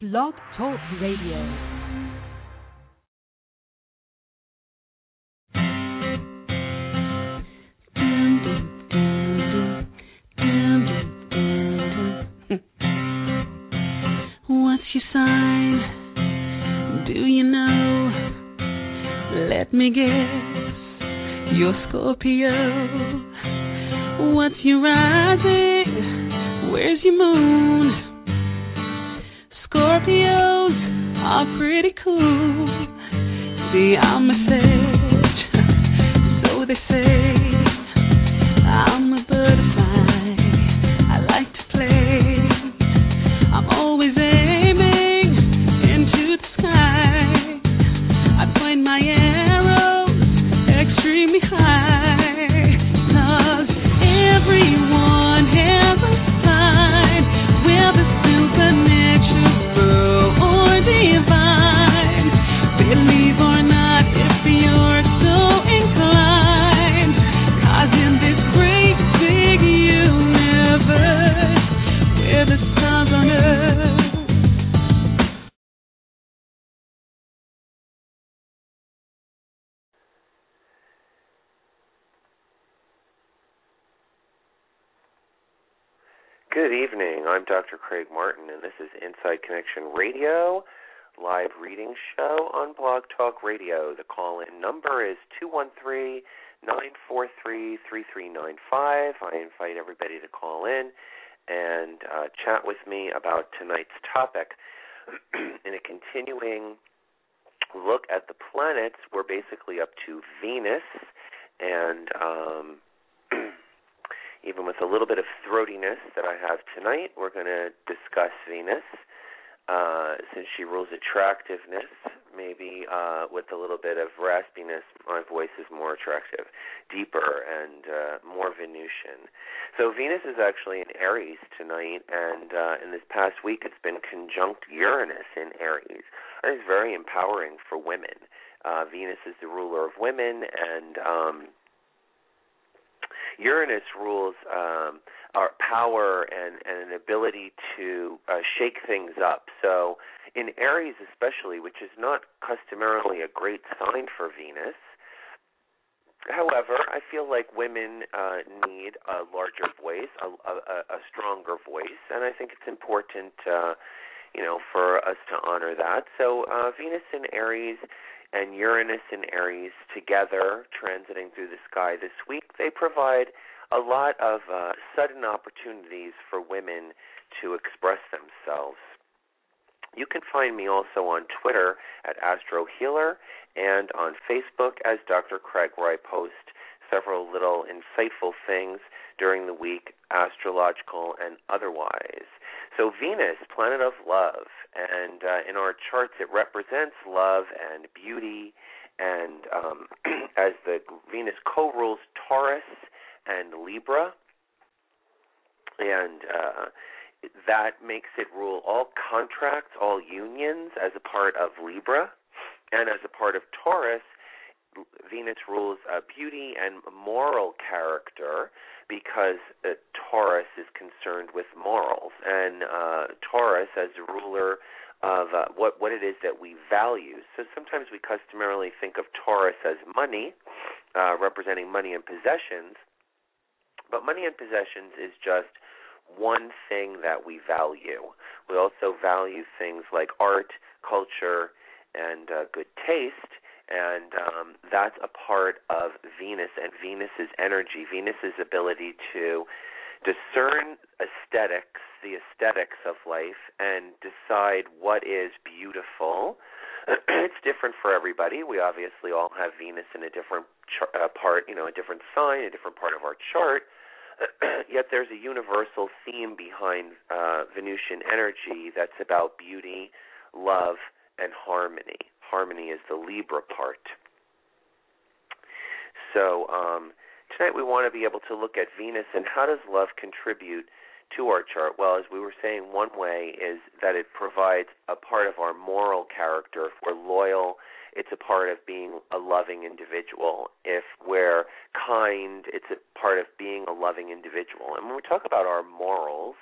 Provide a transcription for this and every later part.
Blog Talk Radio. What's your sign? Do you know? Let me guess. You're Scorpio. What's your rising? Where's your moon? Scorpios are pretty cool. See, I'm a sage, Good evening. I'm Dr. Craig Martin, and this is Inside Connection Radio, live reading show on Blog Talk Radio. The call in number is 213 943 3395. I invite everybody to call in and uh, chat with me about tonight's topic. in a continuing look at the planets, we're basically up to Venus and. Um, even with a little bit of throatiness that I have tonight, we're going to discuss Venus. Uh, since she rules attractiveness, maybe uh, with a little bit of raspiness, my voice is more attractive, deeper, and uh, more Venusian. So Venus is actually in Aries tonight, and uh, in this past week, it's been conjunct Uranus in Aries. And it's very empowering for women. Uh, Venus is the ruler of women, and um, Uranus rules um, our power and, and an ability to uh, shake things up. So, in Aries, especially, which is not customarily a great sign for Venus, however, I feel like women uh, need a larger voice, a, a, a stronger voice, and I think it's important, uh, you know, for us to honor that. So, uh, Venus in Aries and Uranus and Aries together transiting through the sky this week, they provide a lot of uh, sudden opportunities for women to express themselves. You can find me also on Twitter at Astro Healer and on Facebook as Dr. Craig, where I post several little insightful things during the week, astrological and otherwise. So, Venus, planet of love, and uh, in our charts, it represents love and beauty. And um, as the Venus co rules Taurus and Libra, and uh, that makes it rule all contracts, all unions as a part of Libra, and as a part of Taurus, Venus rules uh, beauty and moral character because uh, Taurus is concerned with morals, and uh, Taurus as a ruler of uh, what what it is that we value. So sometimes we customarily think of Taurus as money, uh, representing money and possessions, but money and possessions is just one thing that we value. We also value things like art, culture, and uh, good taste and um, that's a part of Venus and Venus's energy, Venus's ability to discern aesthetics, the aesthetics of life, and decide what is beautiful. it's different for everybody. We obviously all have Venus in a different char- uh, part, you know, a different sign, a different part of our chart. Yet there's a universal theme behind uh, Venusian energy that's about beauty, love, and harmony harmony is the Libra part. So um, tonight we want to be able to look at Venus and how does love contribute to our chart? Well, as we were saying, one way is that it provides a part of our moral character. If we're loyal, it's a part of being a loving individual. If we're kind, it's a part of being a loving individual. And when we talk about our morals,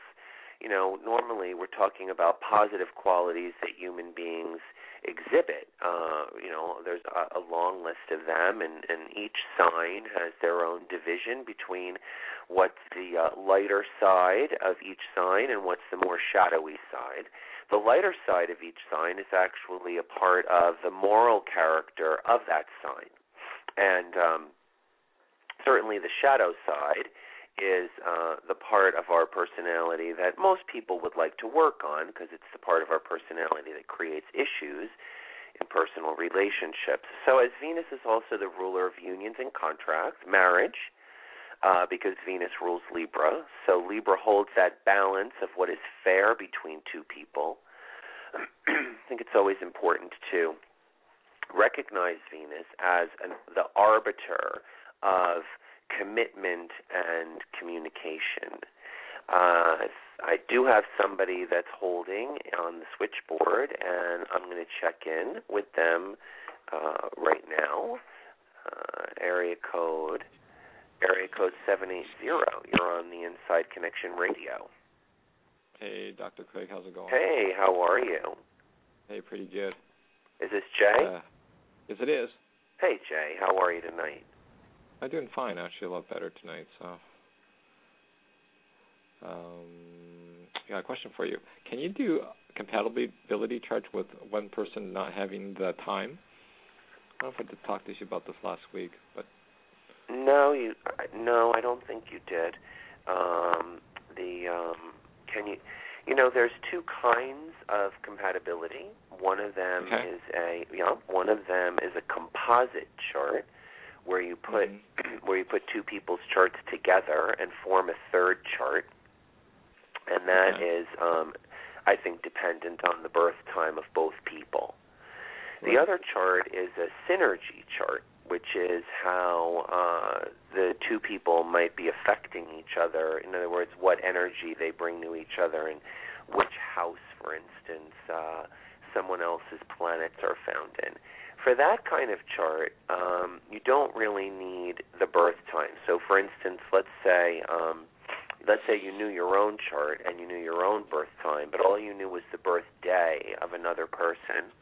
you know, normally we're talking about positive qualities that human beings exhibit. Uh, you know, there's a, a long list of them, and, and each sign has their own division between what's the uh, lighter side of each sign and what's the more shadowy side. The lighter side of each sign is actually a part of the moral character of that sign. And um, certainly the shadow side is uh, the part of our personality that most people would like to work on because it's the part of our personality that creates issues in personal relationships. So, as Venus is also the ruler of unions and contracts, marriage, uh, because Venus rules Libra, so Libra holds that balance of what is fair between two people. I think it's always important to recognize Venus as an, the arbiter of commitment and communication. Uh, I do have somebody that's holding on the switchboard, and I'm going to check in with them uh, right now. Uh, area code area code seven eight zero. You're on the Inside Connection Radio. Hey, Dr. Craig, how's it going? Hey, how are you? Hey, pretty good. Is this Jay? Uh, yes, it is. Hey, Jay, how are you tonight? I'm doing fine, actually, a lot better tonight. So, um, got a question for you. Can you do compatibility charts with one person not having the time? I don't know if I did talk to you about this last week, but no, you no, I don't think you did. Um, the um, can you you know there's two kinds of compatibility. One of them okay. is a yeah, one of them is a composite chart where you put mm-hmm. where you put two people's charts together and form a third chart, and that okay. is, um, I think, dependent on the birth time of both people. Right. The other chart is a synergy chart, which is how uh, the two people might be affecting each other. In other words, what energy they bring to each other, and which house, for instance, uh, someone else's planets are found in for that kind of chart, um, you don't really need the birth time. So, for instance, let's say um, let's say you knew your own chart and you knew your own birth time, but all you knew was the birth day of another person.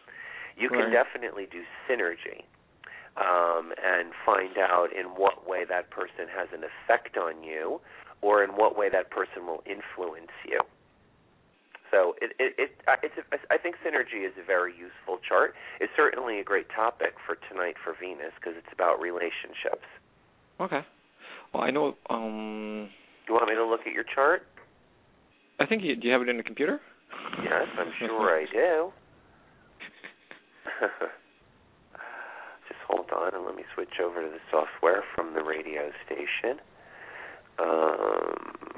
You can definitely do synergy um, and find out in what way that person has an effect on you, or in what way that person will influence you. So it, it, it it's a, I think synergy is a very useful chart. It's certainly a great topic for tonight for Venus because it's about relationships. okay. Well, I know. Um, Do you want me to look at your chart? I think you do. You have it in the computer? Yes, I'm sure I do. Just hold on and let me switch over to the software from the radio station. Um,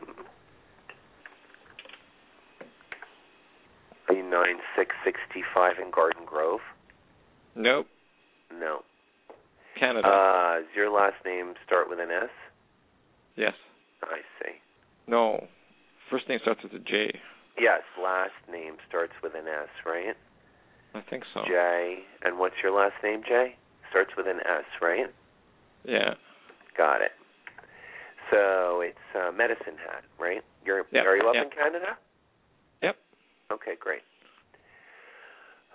are nine six sixty five in Garden Grove? Nope. No. Canada. Uh, does your last name start with an S? yes. I see. No. First name starts with a J. Yes, last name starts with an S, right? I think so. J. And what's your last name, Jay? Starts with an S, right? Yeah. Got it. So it's uh, Medicine Hat, right? You're Yep, are you up yep. in Canada? Yep. Okay, great.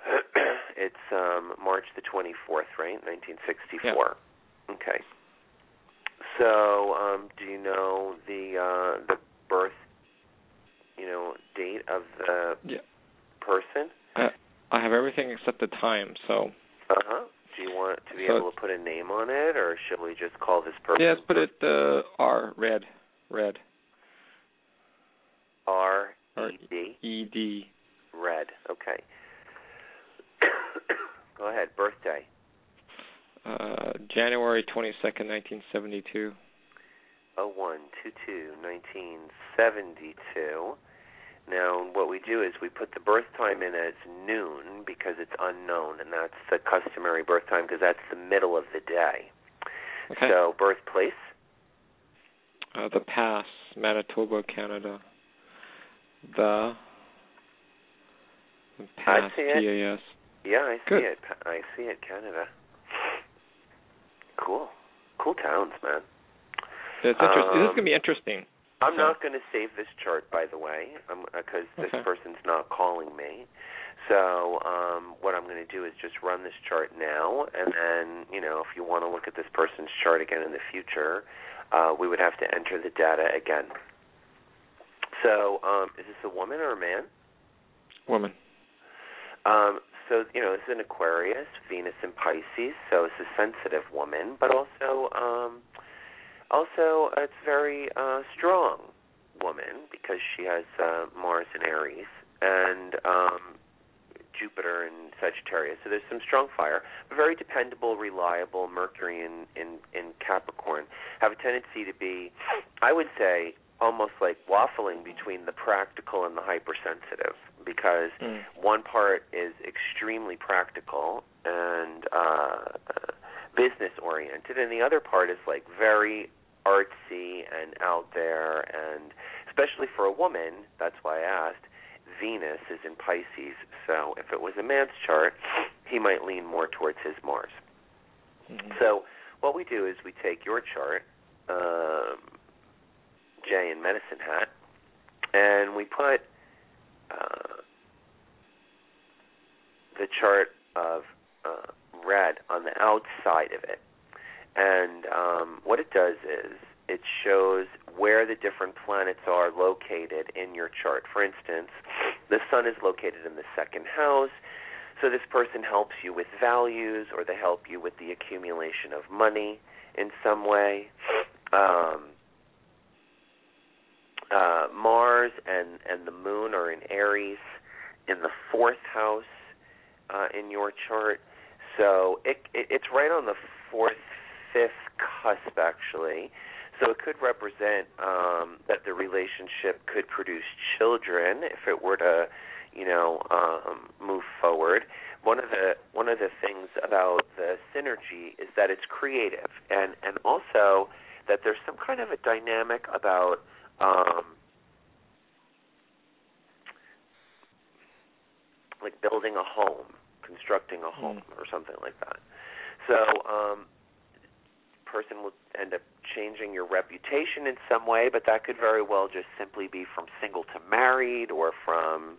it's um March the 24th, right? 1964. Okay. So, um do you know the uh the birth you know date of the Yeah. person? I I have everything except the time. So Uh-huh. Do you want to be So able to put a name on it or should we just call this person yeah, let's put it uh, R red red R R E D E D. Red. Okay. Go ahead. Birthday. Uh, January twenty second, nineteen seventy two. Oh one two two nineteen seventy two. Now, what we do is we put the birth time in as noon because it's unknown, and that's the customary birth time because that's the middle of the day. Okay. So, birthplace. Uh, the Pas, Manitoba, Canada. The, the Pas. P-A-S. Yeah, I see Good. it. I see it. Canada. Cool. Cool towns, man. It's interesting. this is Um, gonna be interesting. I'm So- not going to save this chart, by the way, because this Okay. person's not calling me. So um, what I'm going to do is just run this chart now, and then you know if you want to look at this person's chart again in the future, uh, we would have to enter the data again. So um, is this a woman or a man? Woman. Um, so you know is an Aquarius, Venus in Pisces, so it's a sensitive woman, but also um, also it's very uh, strong woman because she has uh, Mars in Aries and um, Jupiter in Sagittarius. So there's some strong fire, very dependable, reliable. Mercury in, in in Capricorn have a tendency to be, I would say, almost like waffling between the practical and the hypersensitive because Mm. one part is extremely practical and uh, business oriented, and the other part is like very artsy and out there, and especially for a woman, that's why I asked. Venus is in Pisces, so if it was a man's chart, he might lean more towards his Mars. Mhm. So what we do is we take your chart, um, Jay in Medicine Hat, and we put uh, the chart of uh, red on the outside of it. And um, what it does is it shows where the different planets are located in your chart. For instance, the sun is located in the second house. So this person helps you with values, or they help you with the accumulation of money in some way. Um, uh, Mars and and the Moon are in Aries, in the fourth house uh, in your chart. So it, it it's right on the fourth, fifth cusp actually. So it could represent um, that the relationship could produce children if it were to, you know, um, move forward. One of the one of the things about the synergy is that it's creative, and and also that there's some kind of a dynamic about um, like building a home, constructing a home, or something like that. So, um, person will end up changing your reputation in some way, but that could very well just simply be from single to married, or from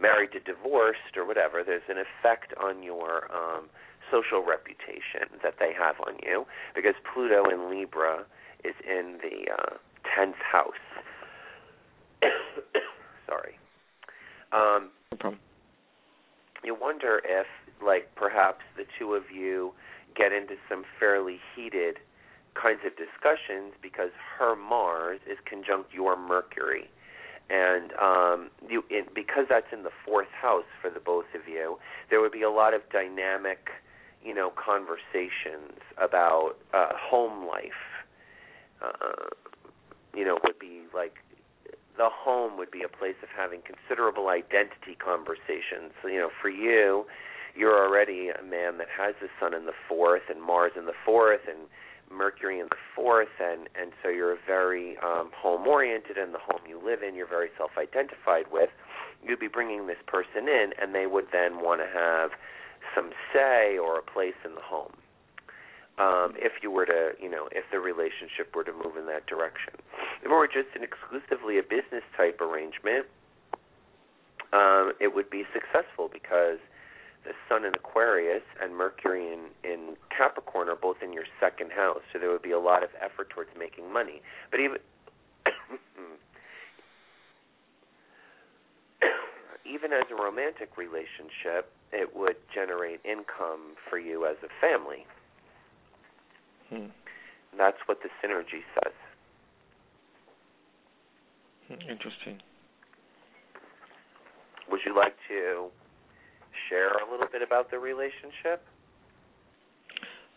married to divorced, or whatever. There's an effect on your um, social reputation that they have on you because Pluto in Libra is in the uh, tenth house. Sorry. Um, No problem. you wonder if, like, perhaps the two of you get into some fairly heated kinds of discussions because her Mars is conjunct your Mercury. And um, you, in, because that's in the fourth house for the both of you, there would be a lot of dynamic, you know, conversations about uh, home life. Uh, you know, would be like the home would be a place of having considerable identity conversations. So, you know, for you, you're already a man that has the sun in the fourth and Mars in the fourth and Mercury in the fourth, and and so you're very um, home oriented, and the home you live in, you're very self identified with. You'd be bringing this person in, and they would then want to have some say or a place in the home. Um, if you were to, you know, if the relationship were to move in that direction. If it were just an exclusively a business type arrangement, um, it would be successful because the Sun in Aquarius and Mercury in, in Capricorn are both in your second house, so there would be a lot of effort towards making money. But even even as a romantic relationship, it would generate income for you as a family. Hmm. That's what the synergy says. Hmm, Interesting. Would you like to share a little bit about the relationship?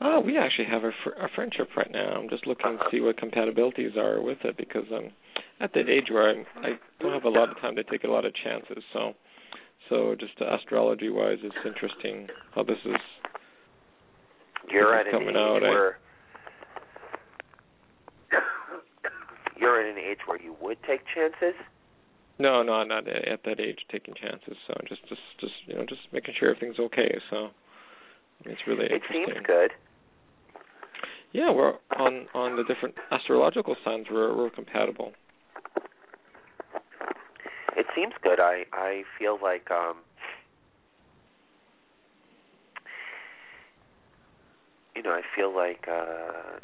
Oh, we actually have a, fr- a friendship right now. I'm just looking to see what compatibilities are with it because I'm at that age where I'm, I don't have a lot of time to take a lot of chances. So, so just astrology wise, it's interesting how this is. You're This at is an coming age out, where you're at an age where you would take chances. No, no, I'm not at that age taking chances. So just, just, just you know, just making sure everything's okay. So it's really It seems good. Yeah, we're on on the different astrological signs. We're we're compatible. It seems good. I I feel like um you know, I feel like uh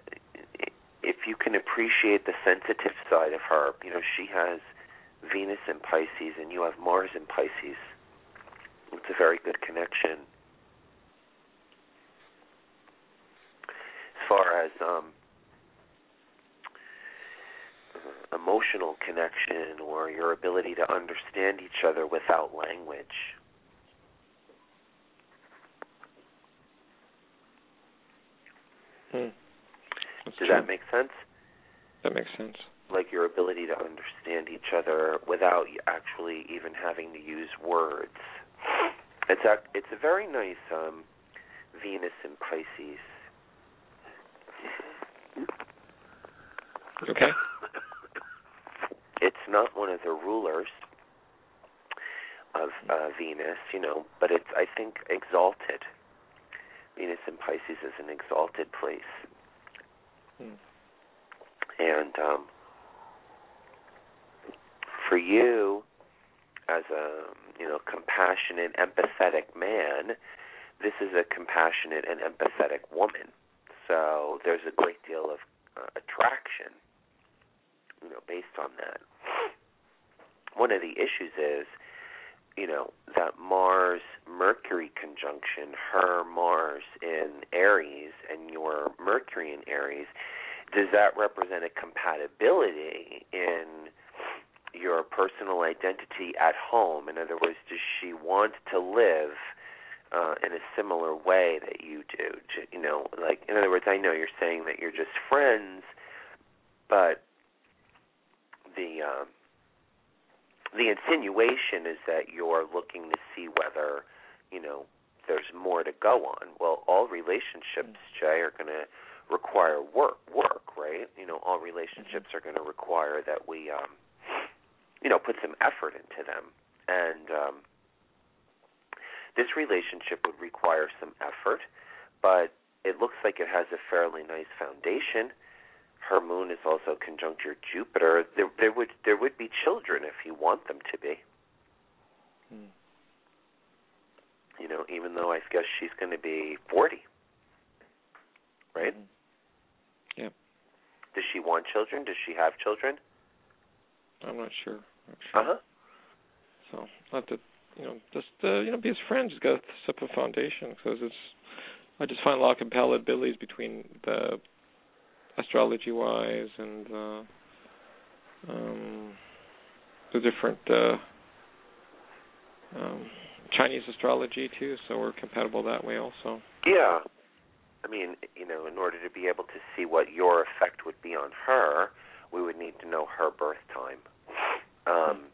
if you can appreciate the sensitive side of her, you know, she has Venus in Pisces and you have Mars in Pisces. It's a very good connection. As far as um emotional connection or your ability to understand each other without language. Hmm. Does true. that make sense? That makes sense. Like your ability to understand each other without actually even having to use words. It's a it's a very nice um, Venus in Pisces. Okay. It's not one of the rulers of uh, Venus, you know, but it's I think exalted. Venus in Pisces is an exalted place. Hmm. And um, for you, as a you know compassionate, empathetic man, this is a compassionate and empathetic woman. So there's a great deal of uh, attraction, you know, based on that. One of the issues is, you know, that Mars Mercury conjunction, her Mars in Aries and your Mercury in Aries, does that represent a compatibility in your personal identity at home? In other words, does she want to live uh, in a similar way that you do? You know, like in other words, I know you're saying that you're just friends, but the um, the insinuation is that you're looking to see whether you know there's more to go on. Well, all relationships, Jay, are going to require work. Work, right? You know, all relationships are going to require that we, um, you know, put some effort into them. And um, this relationship would require some effort, but it looks like it has a fairly nice foundation. Her moon is also conjunct your Jupiter. There, there would there would be children if you want them to be. Hmm. You know, even though I guess she's going to be forty, right? Hmm. Yep. Does she want children? Does she have children? I'm not sure. Sure. Uh huh. So I'll have to, you know, just uh, you know, be his friend. Just got to set up a foundation because it's. I just find a lot of compatibilities between the astrology wise and uh, um, the different uh, um, Chinese astrology too. So we're compatible that way also. Yeah. I mean, you know, in order to be able to see what your effect would be on her, we would need to know her birth time. Um,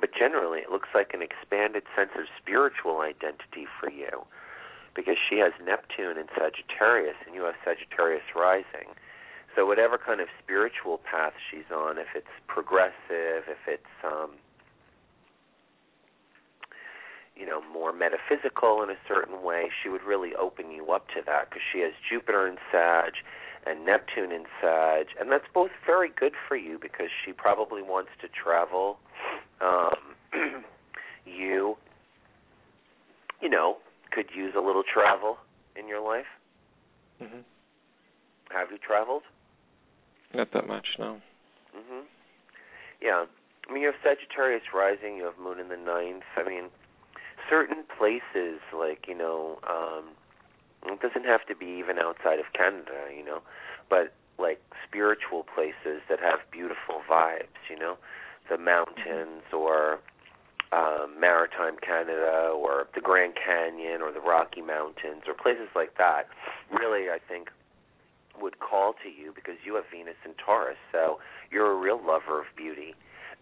but generally, it looks like an expanded sense of spiritual identity for you because she has Neptune in Sagittarius and you have Sagittarius rising. So whatever kind of spiritual path she's on, if it's progressive, if it's um you know more metaphysical in a certain way, she would really open you up to that because she has Jupiter in Sag and Neptune in Sag, and that's both very good for you because she probably wants to travel. Um, you, you know, could use a little travel in your life. hmm Have you traveled? Not that much, no. Mhm. Yeah. I mean, you have Sagittarius rising. You have Moon in the ninth. I mean, certain places like you know, um, it doesn't have to be even outside of Canada, you know, but like spiritual places that have beautiful vibes, you know, the mountains or um, maritime Canada or the Grand Canyon or the Rocky Mountains or places like that. Really, I think would call to you because you have Venus in Taurus, so you're a real lover of beauty.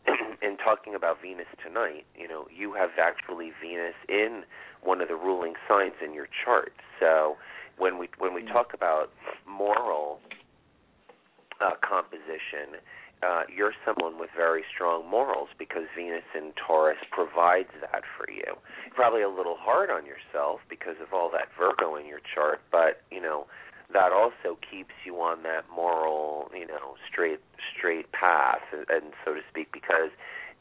and talking about Venus tonight, you know, you have actually Venus in one of the ruling signs in your chart. So when we when we talk about moral uh, composition, uh, you're someone with very strong morals because Venus in Taurus provides that for you. Probably a little hard on yourself because of all that Virgo in your chart, but you know that also keeps you on that moral, you know, straight straight path, and, and so to speak, because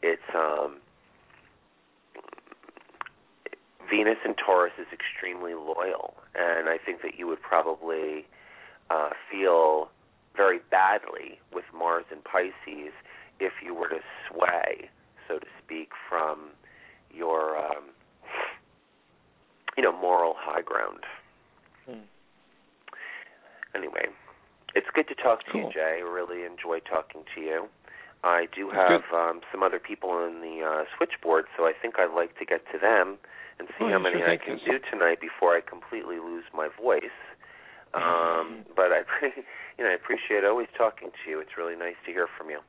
it's um Venus in Taurus is extremely loyal, and I think that you would probably uh, feel very badly with Mars in Pisces if you were to sway, so to speak, from your um, you know moral high ground. Hmm. Anyway, it's good to talk to cool. you, Jay. I really enjoy talking to you. I do have um, some other people in the uh, switchboard, so I think I'd like to get to them and see Oh, how many sure I can. do tonight before I completely lose my voice. Um, but you know, I appreciate always talking to you. It's really nice to hear from you.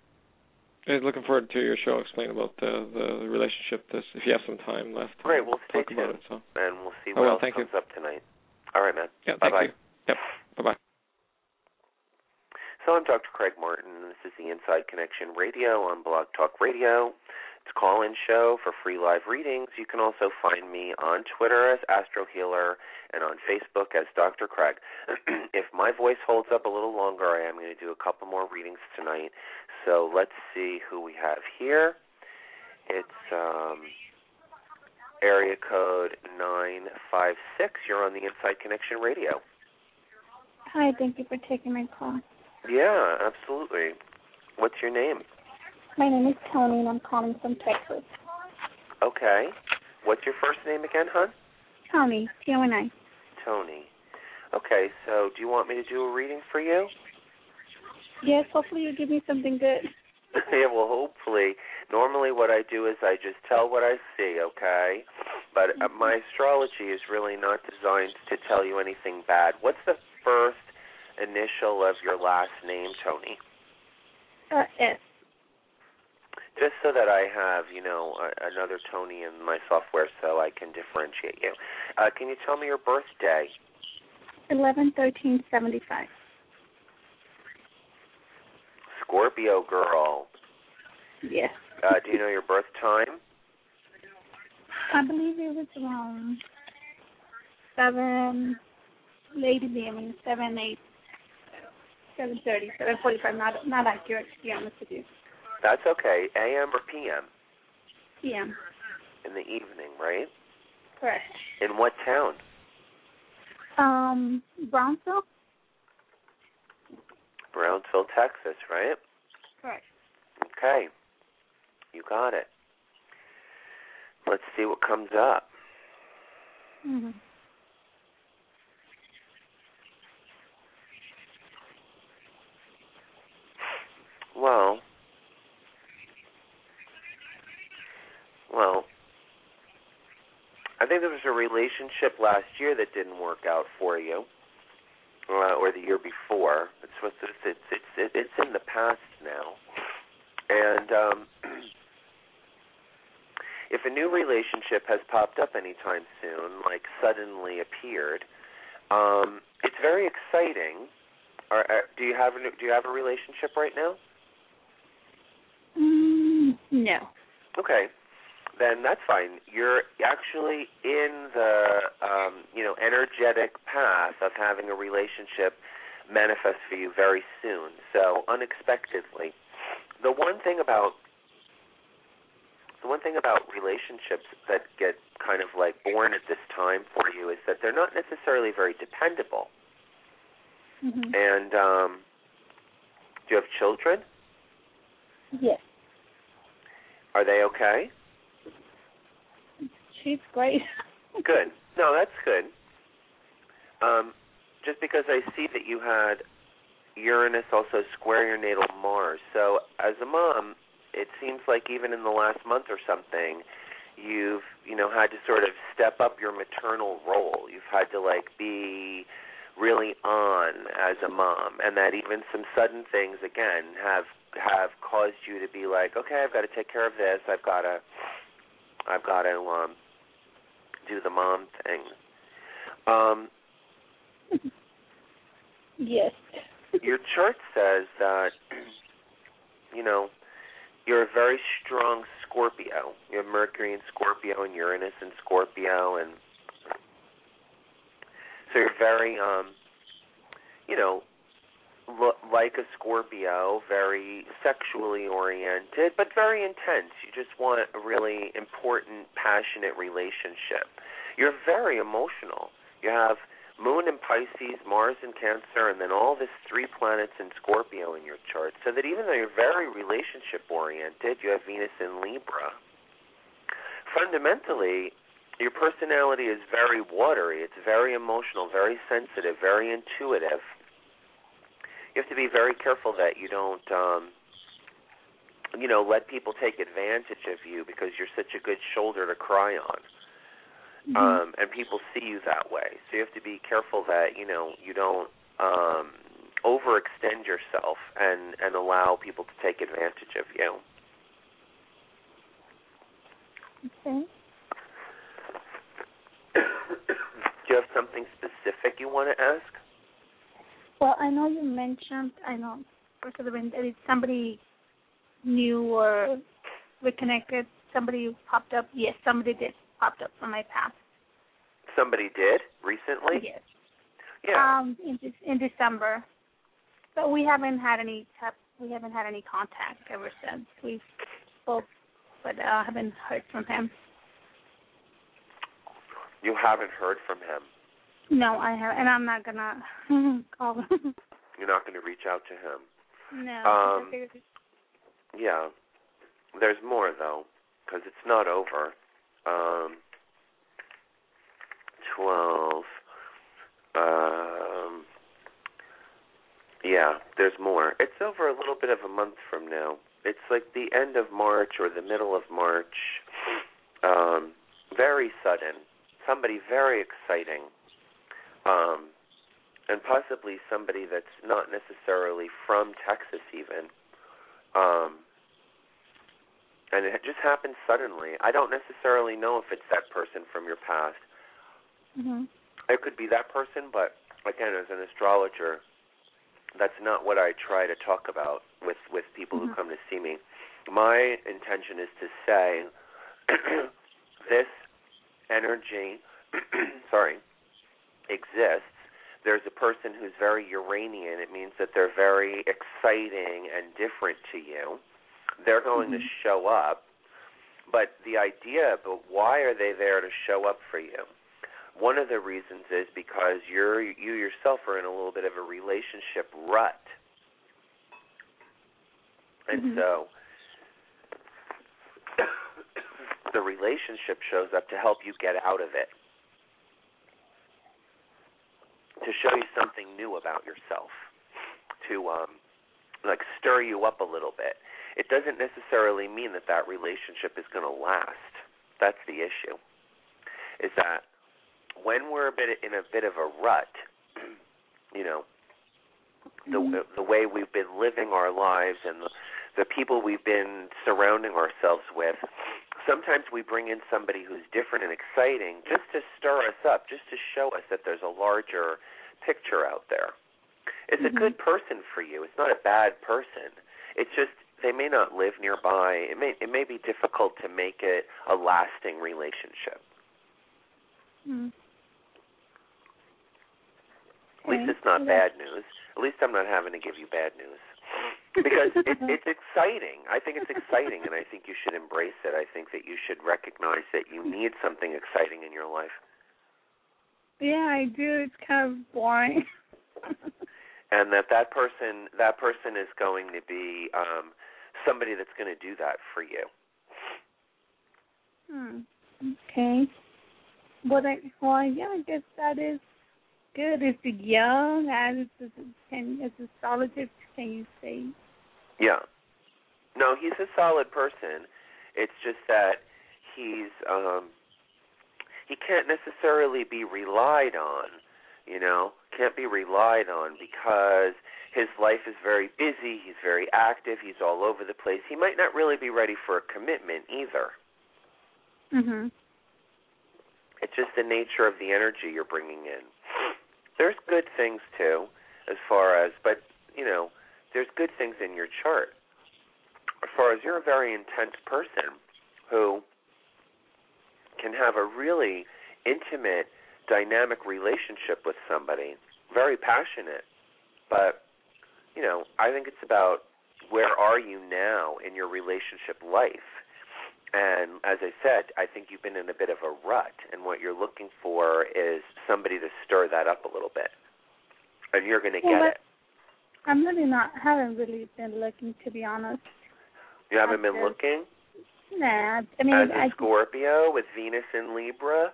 Hey, looking forward to your show. Explain about the the relationship. This, if you have some time left. Great, we'll stay talk about it. So, And we'll see Oh, what well, else thank you. comes up tonight. All right, man. yeah, thank Bye-bye. you. Yep. Bye bye. So I'm Dr. Craig Martin. This is the Inside Connection Radio on Blog Talk Radio. It's call-in show for free live readings. You can also find me on Twitter as Astro Healer and on Facebook as Dr. Craig. if my voice holds up a little longer, I am going to do a couple more readings tonight. So let's see who we have here. It's um, area code 956. You're on the Inside Connection Radio. Hi, thank you for taking my call. Yeah, absolutely. What's your name? My name is Tony, and I'm calling from Texas. Okay. What's your first name again, hon? Tony, T-O-N-I. Tony. Okay, so do you want me to do a reading for you? Yes, hopefully you give me something good. yeah, well, hopefully. Normally, what I do is I just tell what I see, okay? But uh, my astrology is really not designed to tell you anything bad. What's the first initial of your last name, Tony? Uh, S. Just so that I have, you know, a, another Tony in my software so I can differentiate you. Uh, can you tell me your birthday? Eleven thirteen seventy five. Scorpio girl. Yes. Uh, do you know your birth time? I believe it was around seven, late evening, seven, eight, seven thirty, seven forty-five. Not not accurate to be honest with you. That's okay. AM or PM? PM. In the evening, right? Correct. In what town? Um, Brownsville. Brownsville, Texas, right? Correct. Okay. You got it. Let's see what comes up. hmm Well, well, I think there was a relationship last year that didn't work out for you, uh, or the year before. It's it's it's it's it's in the past now, and um, if a new relationship has popped up anytime soon, like suddenly appeared, um, it's very exciting. Or, uh, do you have a, do you have a relationship right now? Mm, no. Okay, then that's fine. You're actually in the um, you know energetic path of having a relationship manifest for you very soon. So unexpectedly, the one thing about the one thing about relationships that get kind of like born at this time for you is that they're not necessarily very dependable. hmm And um, do you have children? Yes. Are they okay? She's great. Good. No, that's good. Um, just because I see that you had Uranus also square your natal Mars. So as a mom, it seems like even in the last month or something, you've you know had to sort of step up your maternal role. You've had to like be really on as a mom, and that even some sudden things again have have caused you to be like, okay, I've got to take care of this. I've got to I've got to um do the mom thing. Um, yes. your chart says that you know you're a very strong Scorpio. You have Mercury in Scorpio and Uranus in Scorpio, and so you're very um, you know like a Scorpio, very sexually oriented, but very intense. You just want a really important, passionate relationship. You're very emotional. You have Moon in Pisces, Mars in Cancer, and then all this three planets in Scorpio in your chart. So that even though you're very relationship oriented, you have Venus in Libra. Fundamentally, your personality is very watery. It's very emotional, very sensitive, very intuitive. You have to be very careful that you don't um you know, let people take advantage of you because you're such a good shoulder to cry on. Mm-hmm. Um and people see you that way. So you have to be careful that, you know, you don't um overextend yourself and and allow people to take advantage of you. Okay. Do you have something specific you want to ask? Well, I know you mentioned, I know, first of the that it's somebody new or reconnected, somebody popped up. Yes, somebody did popped up from my past. Somebody did recently? Yes. Yeah. Um, in in December, but we haven't had any we haven't had any contact ever since. We spoke, but uh, haven't heard from him. you haven't heard from him. No, I have, and I'm not gonna call him. You're not going to reach out to him. no. Um, Yeah. There's more though, because it's not over. Um, Twelve. Um. Yeah, there's more. It's over a little bit of a month from now. It's like the end of March or the middle of March. Um, very sudden. Somebody very exciting. Um, and possibly somebody that's not necessarily from Texas even. Um, and it just happened suddenly. I don't necessarily know if it's that person from your past. Mhm. It could be that person, but again, as an astrologer, that's not what I try to talk about with with people who Mhm. come to see me. My intention is to say this energy, sorry, exists. There's a person who's very Uranian. It means that they're very exciting and different to you. They're going to Mhm. show up, but the idea, but why are they there to show up for you? One of the reasons is because you're you yourself are in a little bit of a relationship rut. And Mhm. so the relationship shows up to help you get out of it. To show you something new about yourself. To um like stir you up a little bit. It doesn't necessarily mean that that relationship is going to last. That's the issue. Is that when we're a bit in a bit of a rut, you know, the Mhm. the way we've been living our lives and the, the people we've been surrounding ourselves with, sometimes we bring in somebody who's different and exciting just to stir us up, just to show us that there's a larger picture out there. It's Mhm. a good person for you. It's not a bad person. It's just they may not live nearby. It may it may be difficult to make it a lasting relationship. Mhm. At least it's not bad news. At least I'm not having to give you bad news. Because it, it's exciting. I think it's exciting, and I think you should embrace it. I think that you should recognize that you need something exciting in your life, Yeah, I do. It's kind of boring. and that that person that person is going to be um, somebody that's going to do that for you. hmm. Okay. But I, well, yeah, I guess that is good. Is it young? As is it, can is it solitude? Can you say? Yeah. No, he's a solid person. It's just that he's um he can't necessarily be relied on, you know, can't be relied on because his life is very busy, he's very active, he's all over the place. He might not really be ready for a commitment either. Mhm. It's just the nature of the energy you're bringing in. There's good things too, as far as, but you know, there's good things in your chart. As far as you're a very intense person who can have a really intimate, dynamic relationship with somebody, very passionate, but you know, I think it's about where are you now in your relationship life. And as I said, I think you've been in a bit of a rut, and what you're looking for is somebody to stir that up a little bit, and you're going to Well, get it. I'm really not. Haven't really been looking, to be honest. You haven't been looking Nah, I mean, as a I. Scorpio with Venus in Libra.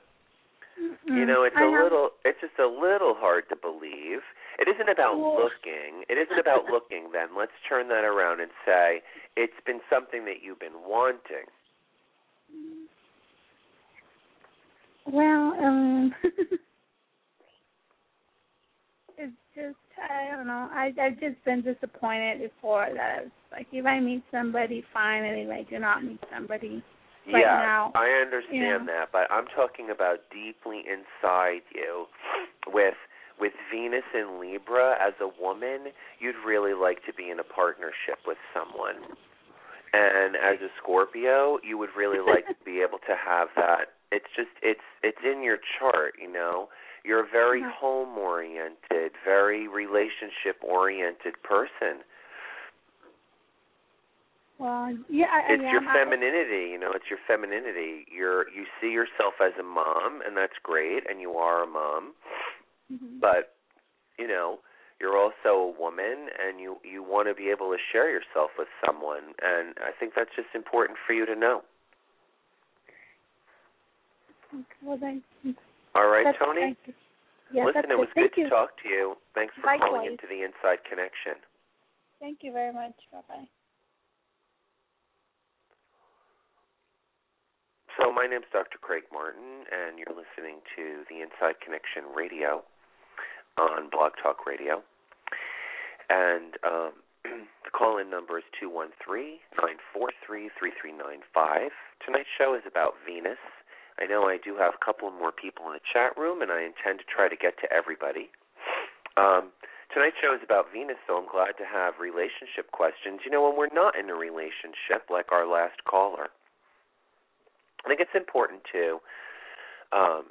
You mm, know, it's I a have- little, it's just a little hard to believe. It isn't about Well- looking. It isn't about looking. Then let's turn that around and say it's been something that you've been wanting. Well, um, it's just I don't know. I I've just been disappointed before that it's like if I meet somebody, finally, if I do not meet somebody, Right yeah, now, I understand that, but I'm talking about deeply inside you with with Venus in Libra as a woman, you'd really like to be in a partnership with someone. And as a Scorpio, you would really like to be able to have that. It's just it's it's in your chart, you know. You're a very Mhm. home oriented, very relationship oriented person. well, yeah, I, it's yeah, your I- femininity you know it's your femininity you're you see yourself as a mom and that's great and you are a mom mhm. but you know you're also a woman and you you want to be able to share yourself with someone and i think that's just important for you to know well, all right that's- tony. Yeah, listen it was good you. to talk to you thanks for calling into the inside connection Thank you very much. Bye bye. So my name's Dr. Craig Martin, and you're listening to the Inside Connection Radio on Blog Talk Radio. And um, the call-in number is two one three nine four three three three nine five. Tonight's show is about Venus. I know I do have a couple more people in the chat room, and I intend to try to get to everybody. Um, tonight's show is about Venus, so I'm glad to have relationship questions. You know, when we're not in a relationship, like our last caller, I think it's important to um,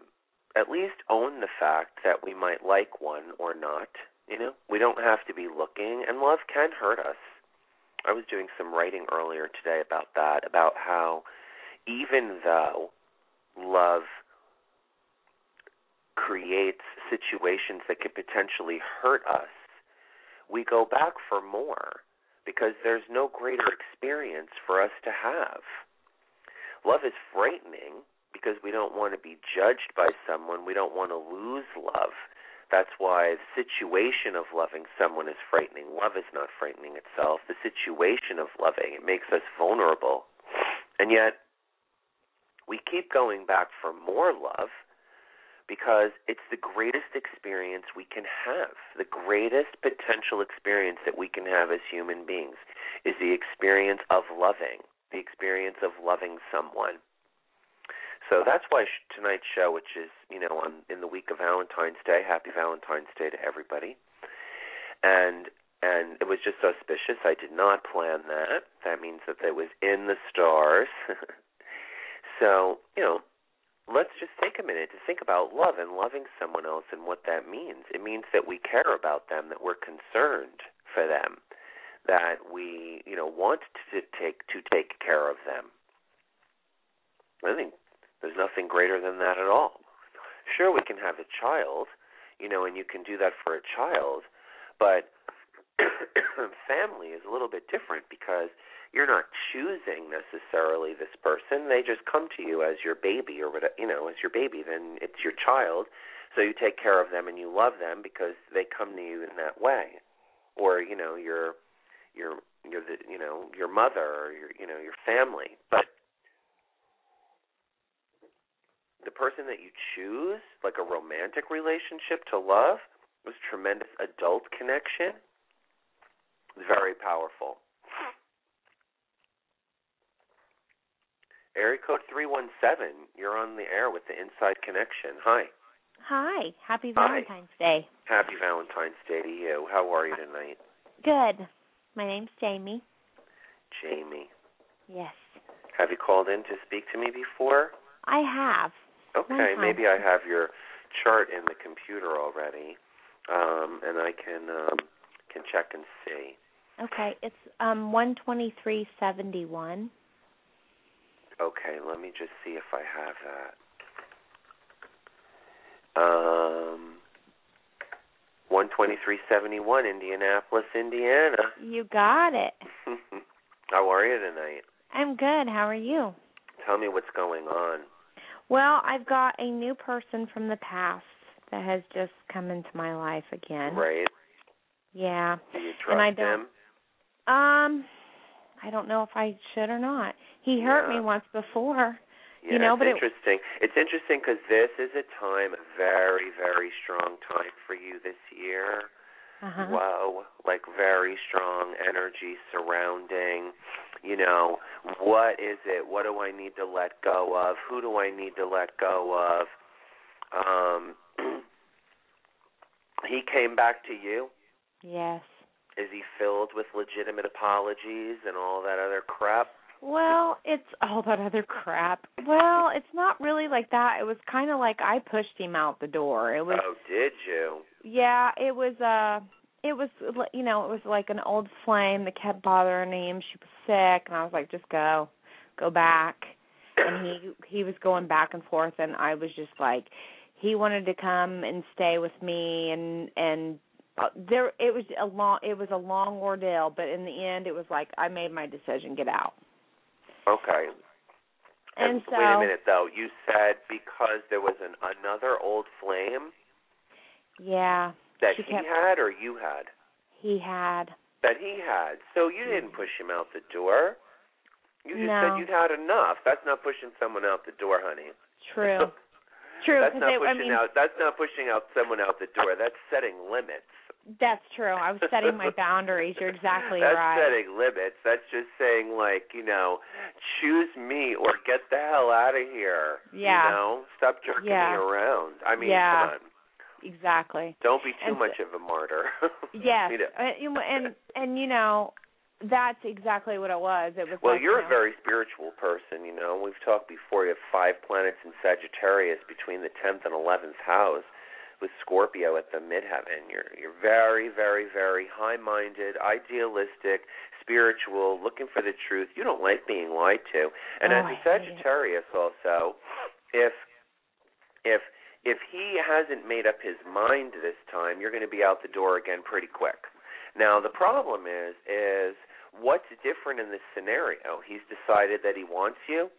at least own the fact that we might like one or not. You know, we don't have to be looking, and love can hurt us. I was doing some writing earlier today about that, about how even though love creates situations that could potentially hurt us, we go back for more because there's no greater experience for us to have. Love is frightening because we don't want to be judged by someone. We don't want to lose love. That's why the situation of loving someone is frightening. Love is not frightening itself. The situation of loving, it makes us vulnerable. And yet, we keep going back for more love because it's the greatest experience we can have. The greatest potential experience that we can have as human beings is the experience of loving, the experience of loving someone. So that's why tonight's show, which is you know on in the week of Valentine's Day, Happy Valentine's Day to everybody, and and it was just auspicious. I did not plan that. That means that it was in the stars. so you know, let's just take a minute to think about love and loving someone else and what that means. It means that we care about them, that we're concerned for them, that we you know want to take to take care of them. I think there's nothing greater than that at all. Sure, we can have a child, you know, and you can do that for a child, but family is a little bit different because you're not choosing necessarily this person. They just come to you as your baby or whatever, you know, as your baby. Then it's your child, so you take care of them and you love them because they come to you in that way. Or you know, your your your the you know your mother or your you know your family, but the person that you choose, like a romantic relationship to love, was tremendous adult connection. Very powerful. Area code 317, you're on the air with the Inside Connection. Hi. Hi. Happy Hi. Valentine's Day. Happy Valentine's Day to you. How are you tonight? Good. My name's Jamie. Jamie. Yes. Have you called in to speak to me before? I have. Okay, maybe I have your chart in the computer already, um, and I can um, can check and see. Okay, it's um one twenty three seventy one. Okay, let me just see if I have that. Um, one twenty three seventy one, Indianapolis, Indiana. You got it. How are you tonight? I'm good. How are you? Tell me what's going on. Well, I've got a new person from the past that has just come into my life again. Right? Yeah. Do you And I trust don't- him? Um, I don't know if I should or not. He hurt Yeah. me once before. Yeah, you know, it's but it- interesting. It's interesting because this is a time, a very, very strong time for you this year. Uh-huh. Wow, like very strong energy surrounding, you know, what is it? What do I need to let go of? Who do I need to let go of? Um he came back to you. Yes. Is he filled with legitimate apologies and all that other crap? Well, it's all that other crap. Well, it's not really like that. It was kind of like I pushed him out the door. It was oh, did you? Yeah, it was uh it was you know, it was like an old flame that kept bothering him. She was sick and I was like, just go. Go back. And he he was going back and forth and I was just like he wanted to come and stay with me and and uh, there it was a long it was a long ordeal, but in the end it was like I made my decision, get out. Okay. And so wait a minute though. You said because there was an another old flame yeah, that he kept- had or you had? he had. That he had. So you didn't push him out the door. You just No. said you'd had enough. That's not pushing someone out the door, honey. True. True, That's not I pushing mean out that's not pushing out someone out the door. That's setting limits. That's true. I was setting my boundaries. You're exactly That's right. setting limits. That's just saying like, you know, choose me or get the hell out of here. Yeah. You know? Stop jerking Yeah. me around. I mean, Yeah. come on. Exactly. Don't be too And- much of a martyr. Yes. You know. Know, and and you know, that's exactly what it was. It was Well, like, you're you a very spiritual person, you know. We've talked before. You have five planets in Sagittarius between the 10th and 11th house with Scorpio at the midheaven. You're you're very, very, very high-minded, idealistic, spiritual, looking for the truth. You don't like being lied to. And Oh, as a. Sagittarius also, if if if he hasn't made up his mind this time, you're going to be out the door again pretty quick. Now the problem is is what's different in this scenario? He's decided that he wants you.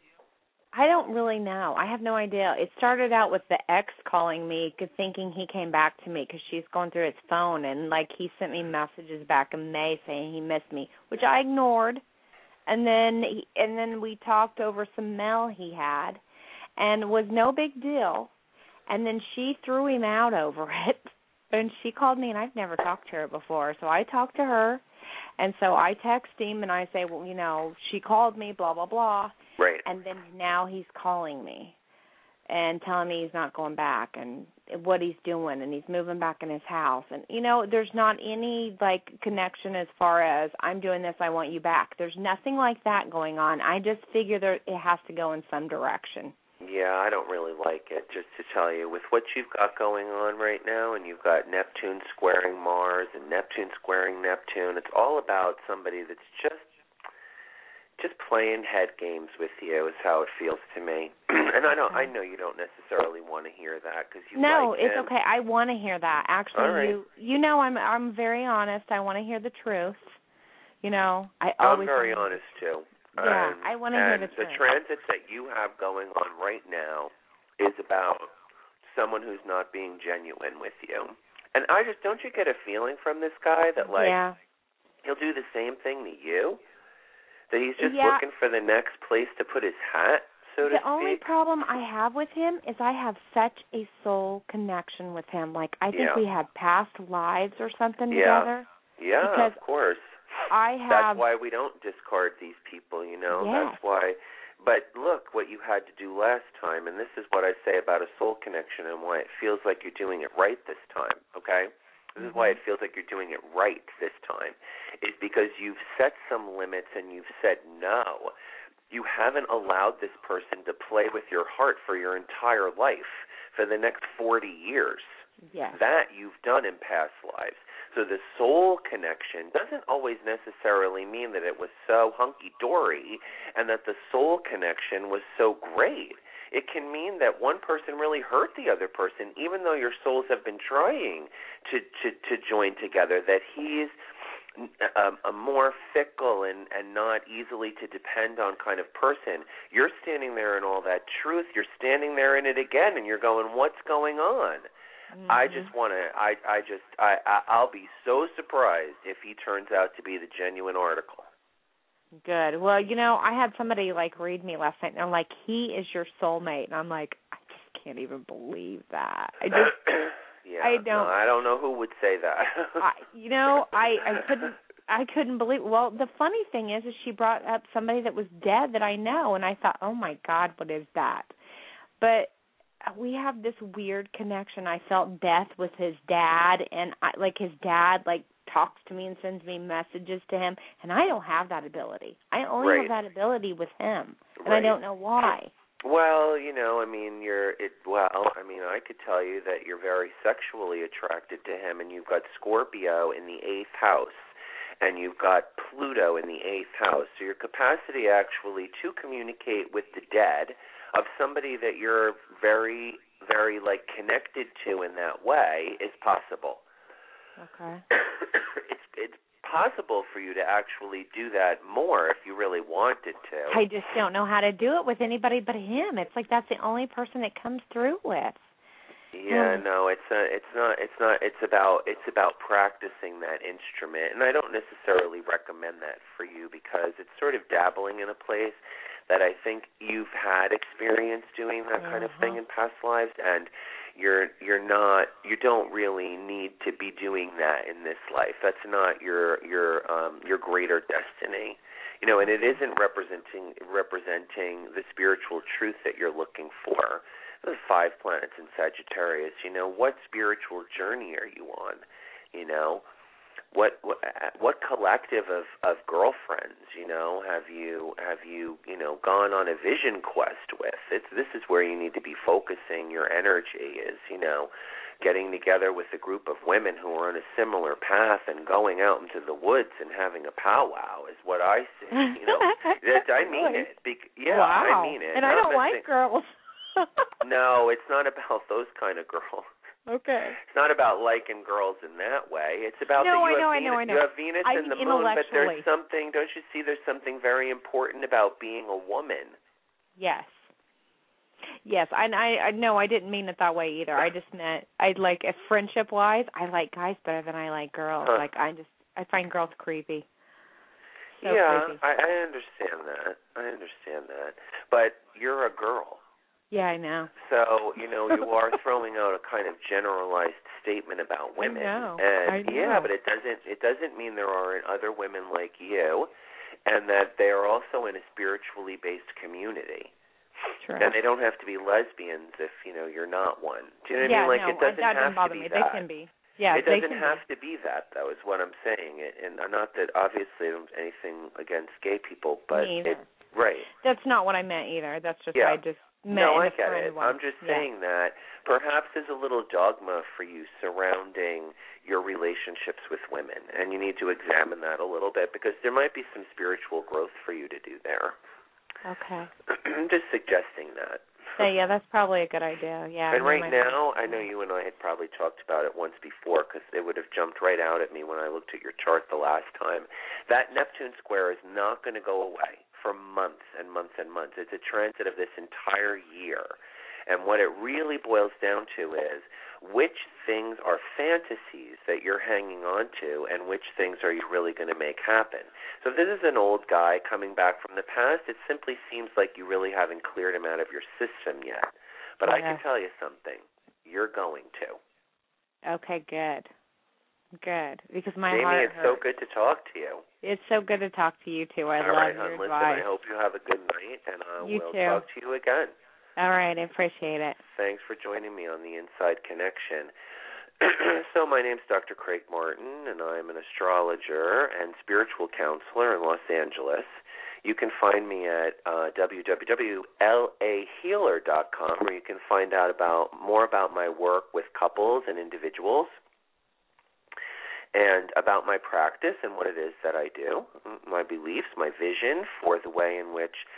I don't really know. I have no idea. It started out with the ex calling me, thinking he came back to me because she's going through his phone, and like he sent me messages back in May saying he missed me, which I ignored. And then he, and then we talked over some mail he had, and was no big deal. And then she threw him out over it, and she called me, and I've never talked to her before, so I talked to her, and so I text him and I say, well, you know, she called me, blah blah blah Right. and then now he's calling me and telling me he's not going back and what he's doing and he's moving back in his house and you know there's not any like connection as far as I'm doing this I want you back there's nothing like that going on I just figure there it has to go in some direction Yeah, I don't really like it. Just to tell you, with what you've got going on right now, and you've got Neptune squaring Mars and Neptune squaring Neptune, it's all about somebody that's just just playing head games with you. Is how it feels to me. and I don't. I know you don't necessarily want to hear that because you no like it's okay I want to hear that actually All right. you you know I'm I'm very honest I want to hear the truth you know I always I'm very honest too. Yeah, And- I wanna hear and the truth. The transits that you have going on right now is about someone who's not being genuine with you. And I just don't you get a feeling from this guy that like yeah he'll do the same thing to you? That he's just Yeah. looking for the next place to put his hat, so to speak. the only problem I have with him is I have such a soul connection with him. Like I think Yeah. we had past lives or something Yeah. together. yeah, because of course. I have That's why we don't discard these people, you know. Yes. That's why. But look what you had to do last time, and this is what I say about a soul connection and why it feels like you're doing it right this time. Okay, this is why Mm-hmm. it feels like you're doing it right this time, is because you've set some limits and you've said no. You haven't allowed this person to play with your heart for your entire life for the next 40 years. yes. That you've done in past lives. So the soul connection doesn't always necessarily mean that it was so hunky dory and that the soul connection was so great. It can mean that one person really hurt the other person, even though your souls have been trying to to to join together. That he's a, a more fickle and and not easily to depend on kind of person. You're standing there in all that truth. You're standing there in it again, and you're going, "What's going on?" Mm-hmm. I just want to. I I just I, I I'll be so surprised if he turns out to be the genuine article. Good. Well, you know, I had somebody like read me last night, and I'm like, "He is your soulmate," and I'm like, I just can't even believe that. I just, yeah, I don't- I don't know who would say that. I, you know, I I couldn't. I couldn't believe. Well, the funny thing is, is she brought up somebody that was dead that I know, and I thought, oh my God, what is that? But we have this weird connection. I felt death with his dad, and I like his dad like talks to me and sends me messages to him, and I don't have that ability. I only Right. have that ability with him, and Right. I don't know why. Well, you know, I mean, you're it. Well, I mean, I could tell you that you're very sexually attracted to him, and you've got Scorpio in the eighth house, and you've got Pluto in the eighth house. So your capacity actually to communicate with the dead of somebody that you're very, very like connected to in that way is possible. Okay. possible for you to actually do that more if you really wanted to. I just don't know how to do it with anybody but him. It's like that's the only person it comes through with. Yeah, Hmm. no, it's a, it's not it's not it's about it's about practicing that instrument. And I don't necessarily recommend that for you because it's sort of dabbling in a place that I think you've had experience doing that kind of thing in past lives and you're you're not you don't really need to be doing that in this life. That's not your your um your greater destiny. You know, and it isn't representing representing the spiritual truth that you're looking for the five planets in Sagittarius, you know, what spiritual journey are you on? You know, what what, what collective of of girlfriends, you know, have you have you you know gone on a vision quest with? It's this is where you need to be focusing your energy is, you know, getting together with a group of women who are on a similar path and going out into the woods and having a powwow is what I see. You know, that I mean it. Bec- yeah, wow. I mean it. And I don't like missing- girls. no, it's not about those kind of girls. Okay. It's not about liking girls in that way. It's about No, that I you know, I have know, Venus, I know. you have Venus I and the moon, but there's something. Don't you see? There's something very important about being a woman. Yes. Yes, and I I no, I didn't mean it that way either. I just meant I like if friendship wise, I like guys better than I like girls. Huh. Like I just I find girls creepy. So yeah, creepy. I, I understand that. I understand that. But you're a girl. Yeah, I know. So, you know, you are throwing out a kind of generalized statement about women. know. And I yeah, but it doesn't it doesn't mean there aren't other women like you and that they are also in a spiritually based community. True. And they don't have to be lesbians if, you know, you're not one. Do you know what yeah, I mean? Like no, it doesn't that have bother to be me. that. They can be. Yeah, it doesn't have to be that though, is what I'm saying. It, and not that obviously I anything against gay people, but it right. That's not what I meant either. That's just Yeah. I just No, I get it. I'm just Yeah. saying that perhaps there's a little dogma for you surrounding your relationships with women, and you need to examine that a little bit because there might be some spiritual growth for you to do there. Okay. I'm just suggesting that. So yeah, that's probably a good idea. Yeah. and right now, I know you and I had probably talked about it once before because it would have jumped right out at me when I looked at your chart the last time. That Neptune square is not going to go away for months and months and months. It's a transit of this entire year. And what it really boils down to is which things are fantasies that you're hanging on to and which things are you really going to make happen. So if this is an old guy coming back from the past, it simply seems like you really haven't cleared him out of your system yet. But I can tell you something. You're going to. Okay, good. Good. Because my Jamie, heart it's so good to talk to you. It's so good to talk to you too. I All love right, your hon. Listen, advice. I hope you have a good night, and I You will too. talk to you again. All right, I appreciate it. Thanks for joining me on the Inside Connection. so, my name's Dr. Craig Martin, and I'm an astrologer and spiritual counselor in Los Angeles. You can find me at uh, www.lahealer.com, where you can find out about more about my work with couples and individuals. And about my practice and what it is that I do, my beliefs, my vision for the way in which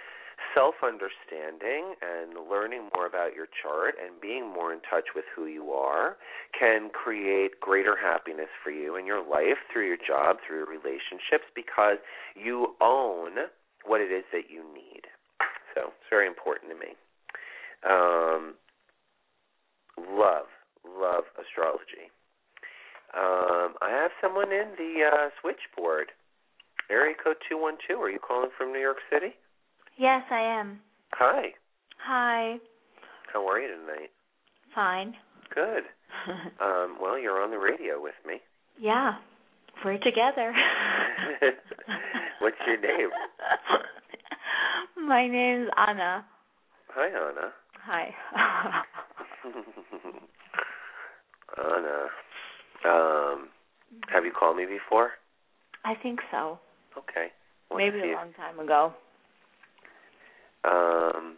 self understanding and learning more about your chart and being more in touch with who you are can create greater happiness for you in your life through your job, through your relationships, because you own what it is that you need. So it's very important to me. Um, love, love astrology. Um, I have someone in the uh, switchboard. Area code 212. Are you calling from New York City? Yes, I am. Hi. Hi. How are you tonight? Fine. Good. um, well, you're on the radio with me. yeah, we're together. What's your name? My name's Anna. Hi, Anna. Hi. Anna. Um, have you called me before? I think so. Okay. Let's Maybe a long time ago. Um,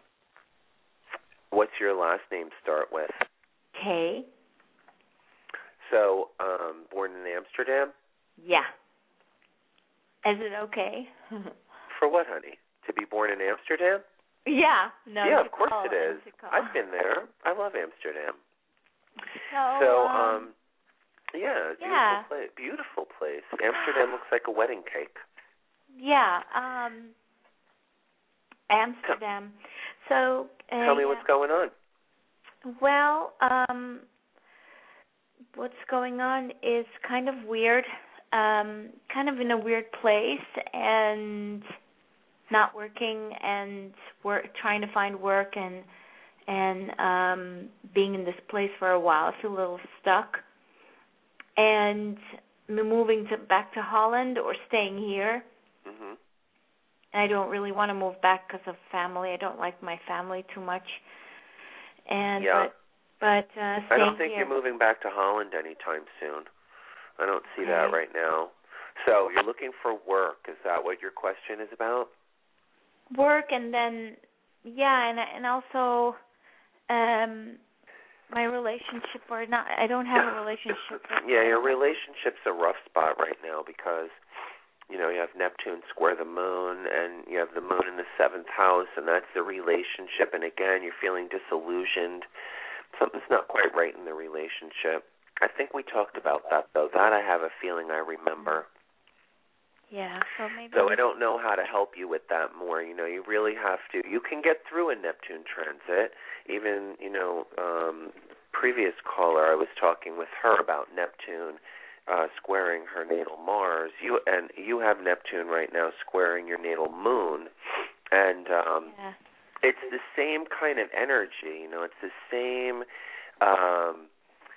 what's your last name start with? K. So, um, born in Amsterdam? Yeah. Is it okay? For what, honey? To be born in Amsterdam? yeah. No. yeah, of course call, it is. I've been there. I love Amsterdam. So, So, um, um, yeah, beautiful yeah. place. Beautiful place. Amsterdam looks like a wedding cake. yeah. Um. Amsterdam. So. Uh, Tell me yeah. what's going on. Well, um, what's going on is kind of weird. Um, kind of in a weird place and not working and work trying to find work and and um being in this place for a while. I feel a little stuck. And moving to back to Holland or staying here. Mhm. I don't really want to move back because of family. I don't like my family too much. And Yeah. but but uh I don't think here. you're moving back to Holland anytime soon. I don't see that right now. So, you're looking for work. Is that what your question is about? work and then yeah and and also um my relationship or not I don't have a relationship yeah, your relationship's a rough spot right now because you know you have Neptune square the moon, and you have the moon in the seventh house, and that's the relationship. And again, you're feeling disillusioned. Something's not quite right in the relationship. I think we talked about that though. That I have a feeling I remember. yeah so maybe So I don't know how to help you with that more. You know, you really have to. You can get through a Neptune transit. Even, you know, um previous caller I was talking with her about Neptune uh squaring her natal Mars. You and you have Neptune right now squaring your natal moon. And um yeah it's the same kind of energy, you know, it's the same um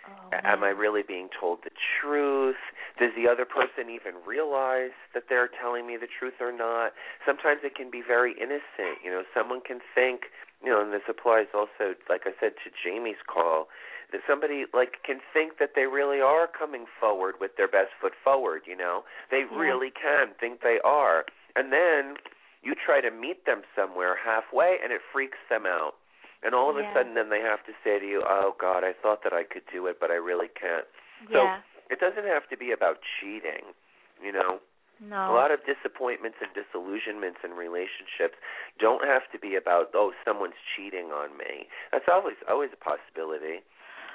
oh, Am I really being told the truth? Does the other person even realize that they're telling me the truth or not? Sometimes it can be very innocent. You know, someone can think, you know, and this applies also, like I said, to Jamie's call, that somebody like can think that they really are coming forward with their best foot forward. You know, they Yeah. really can think they are, and then you try to meet them somewhere halfway, and it freaks them out. And all of a Yeah. sudden, then they have to say to you, "Oh God, I thought that I could do it, but I really can't." So yeah it doesn't have to be about cheating, you know. No A lot of disappointments and disillusionments in relationships don't have to be about oh someone's cheating on me. That's always always a possibility.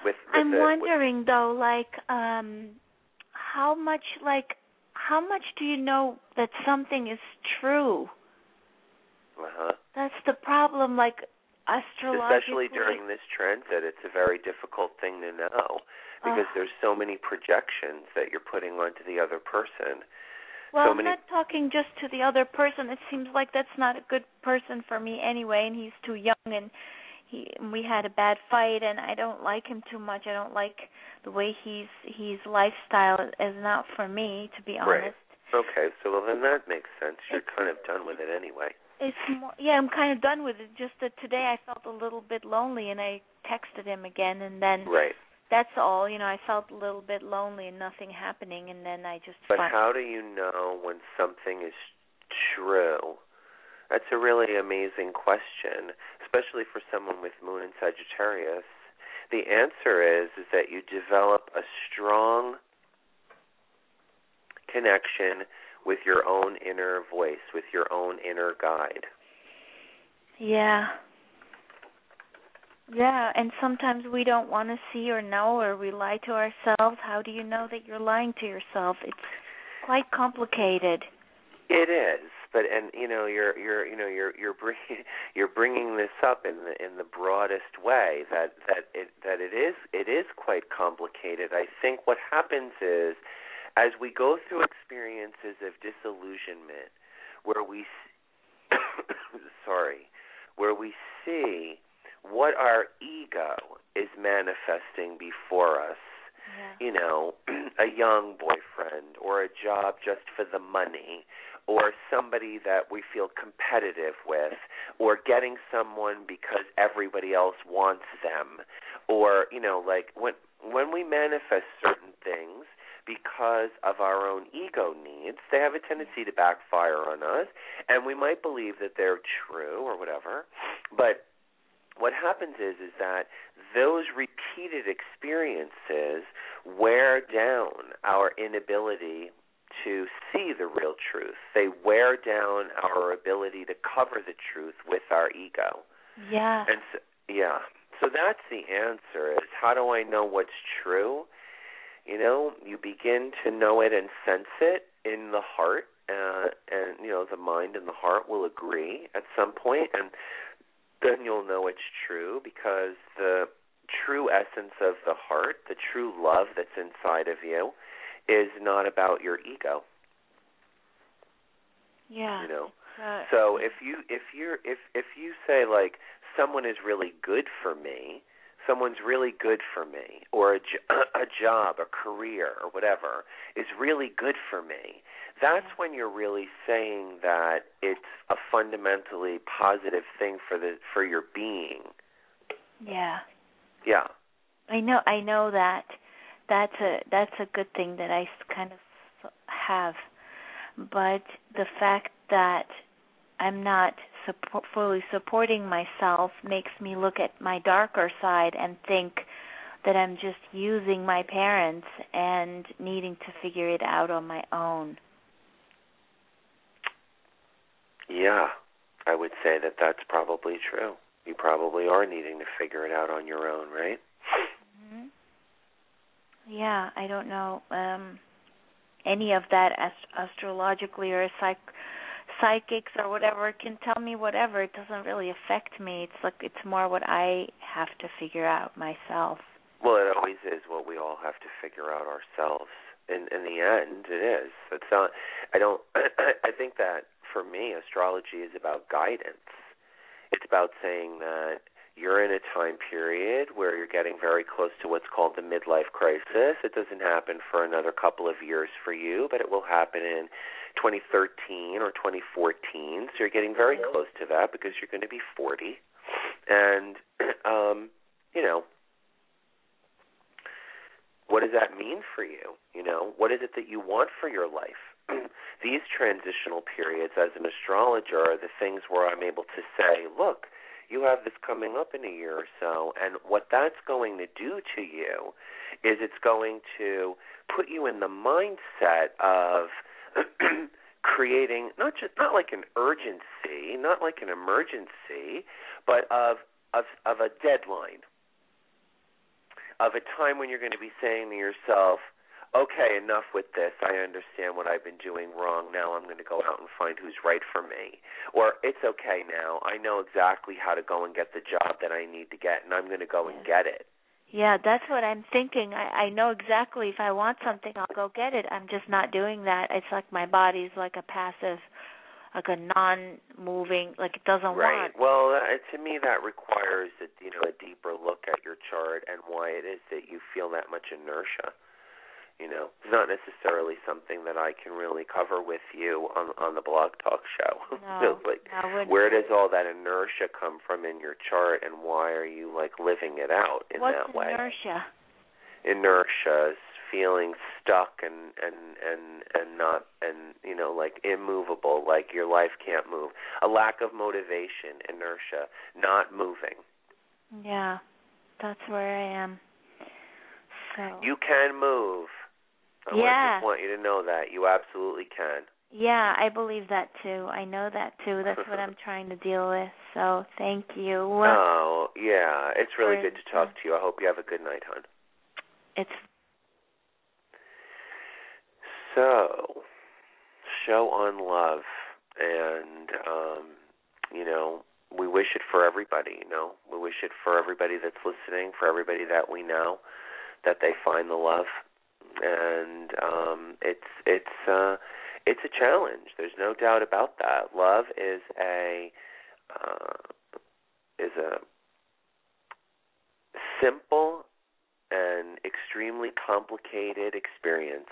With, with I'm the, wondering though like um how much like how much do you know that something is true uh-huh. that's the problem like astrologically Especially during this transit, it's a very difficult thing to know because Ugh. there's so many projections that you're putting onto the other person. Well, so I'm many- not talking just to the other person. It seems like that's not a good person for me anyway, and he's too young, and he we had a bad fight, and I don't like him too much. I don't like the way he's his lifestyle is not for me, to be honest. Right. Okay, so well then that makes sense. You're kind of done with it anyway. It's more, yeah, I'm kind of done with it. Just that today I felt a little bit lonely, and I texted him again, and then Right. That's all. You know, I felt a little bit lonely and nothing happening, and then I just. But how do you know when something is true? That's a really amazing question, especially for someone with Moon in Sagittarius. The answer is is that you develop a strong connection with your own inner voice, with your own inner guide. Yeah. Yeah, and sometimes we don't want to see or know or we lie to ourselves. How do you know that you're lying to yourself? It's quite complicated. It is, but and you know you're you're you know you're you're bringing you're bringing this up in the in the broadest way that that it that it is it is quite complicated. I think what happens is as we go through experiences of disillusionment where we sorry where we see what our ego is manifesting before us Yeah. you know, a young boyfriend or a job just for the money or somebody that we feel competitive with or getting someone because everybody else wants them or, you know, like when when we manifest certain things because of our own ego needs, they have a tendency to backfire on us and we might believe that they're true or whatever. But what happens is is that those repeated experiences wear down our inability to see the real truth. They wear down our ability to cover the truth with our ego. Yeah. And so, yeah. So that's the answer is how do I know what's true? You know, you begin to know it and sense it in the heart uh, and you know the mind and the heart will agree at some point and then you'll know it's true because the true essence of the heart, the true love that's inside of you, is not about your ego. Yeah. You know. Uh, So if you if you're if if you say like someone is really good for me, someone's really good for me, or a, jo- a job, a career, or whatever is really good for me, that's mm-hmm. when you're really saying that it's a fundamentally positive thing for the for your being. yeah. Yeah. I know I know that that's a that's a good thing that I s- kind of have but the fact that I'm not support, fully supporting myself makes me look at my darker side and think that I'm just using my parents and needing to figure it out on my own. Yeah. I would say that that's probably true. You probably are needing to figure it out on your own, right? hmm Yeah, I don't know um any of that ast- astrologically or psych psychics or whatever can tell me whatever. It doesn't really affect me. It's like it's more what I have to figure out myself. Well, it always is what we all have to figure out ourselves. In in the end, it is. It's not. I don't. I think that for me, astrology is about guidance. It's about saying that you're in a time period where you're getting very close to what's called the midlife crisis. It doesn't happen for another couple of years for you, but it will happen in 2013 or 2014. So you're getting very close to that because you're going to be 40. And um, you know, what does that mean for you? You know, what is it that you want for your life? These transitional periods as an astrologer are the things where I'm able to say, look, you have this coming up in a year or so, and what that's going to do to you is it's going to put you in the mindset of creating not just not like an urgency, not like an emergency, but of of of a deadline of a time when you're going to be saying to yourself, okay, enough with this. I understand what I've been doing wrong. Now I'm going to go out and find who's right for me. Or it's okay now. I know exactly how to go and get the job that I need to get, and I'm going to go and get it. Yeah, that's what I'm thinking. I I know exactly if I want something, I'll go get it. I'm just not doing that. It's like my body's like a passive like a non-moving, like it doesn't Right. want. Well, uh, to me, that requires a, you know a deeper look at your chart and why it is that you feel that much inertia. You know, it's not necessarily something that I can really cover with you on on the blog talk show. No, like, where does all that inertia come from in your chart, and why are you like living it out in What's that way? inertia? Inertia is feeling stuck and and and and not and you know like immovable, like your life can't move. A lack of motivation, inertia, not moving. Yeah, that's where I am. So You can move. I Yeah. just want you to know that you absolutely can. Yeah, I believe that too. I know that too. That's what I'm trying to deal with. So thank you. Oh, yeah. It's really good to talk to you. I hope you have a good night, hon. It's So, show on love, and um, you know, we wish it for everybody. You know, we wish it for everybody that's listening, for everybody that we know, that they find the love, and um, it's it's uh, it's a challenge. There's no doubt about that. Love is a uh, is a simple and extremely complicated experience.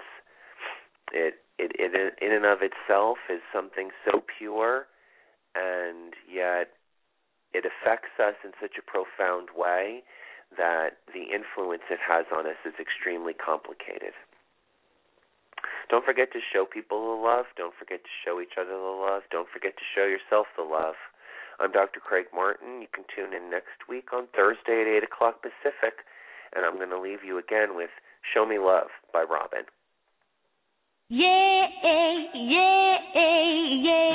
It, it, it in and of itself is something so pure, and yet it affects us in such a profound way that the influence it has on us is extremely complicated. Don't forget to show people the love. Don't forget to show each other the love. Don't forget to show yourself the love. I'm Dr. Craig Martin. You can tune in next week on Thursday at 8 o'clock Pacific, and I'm going to leave you again with Show Me Love by Robin. Yeah, yeah, yeah.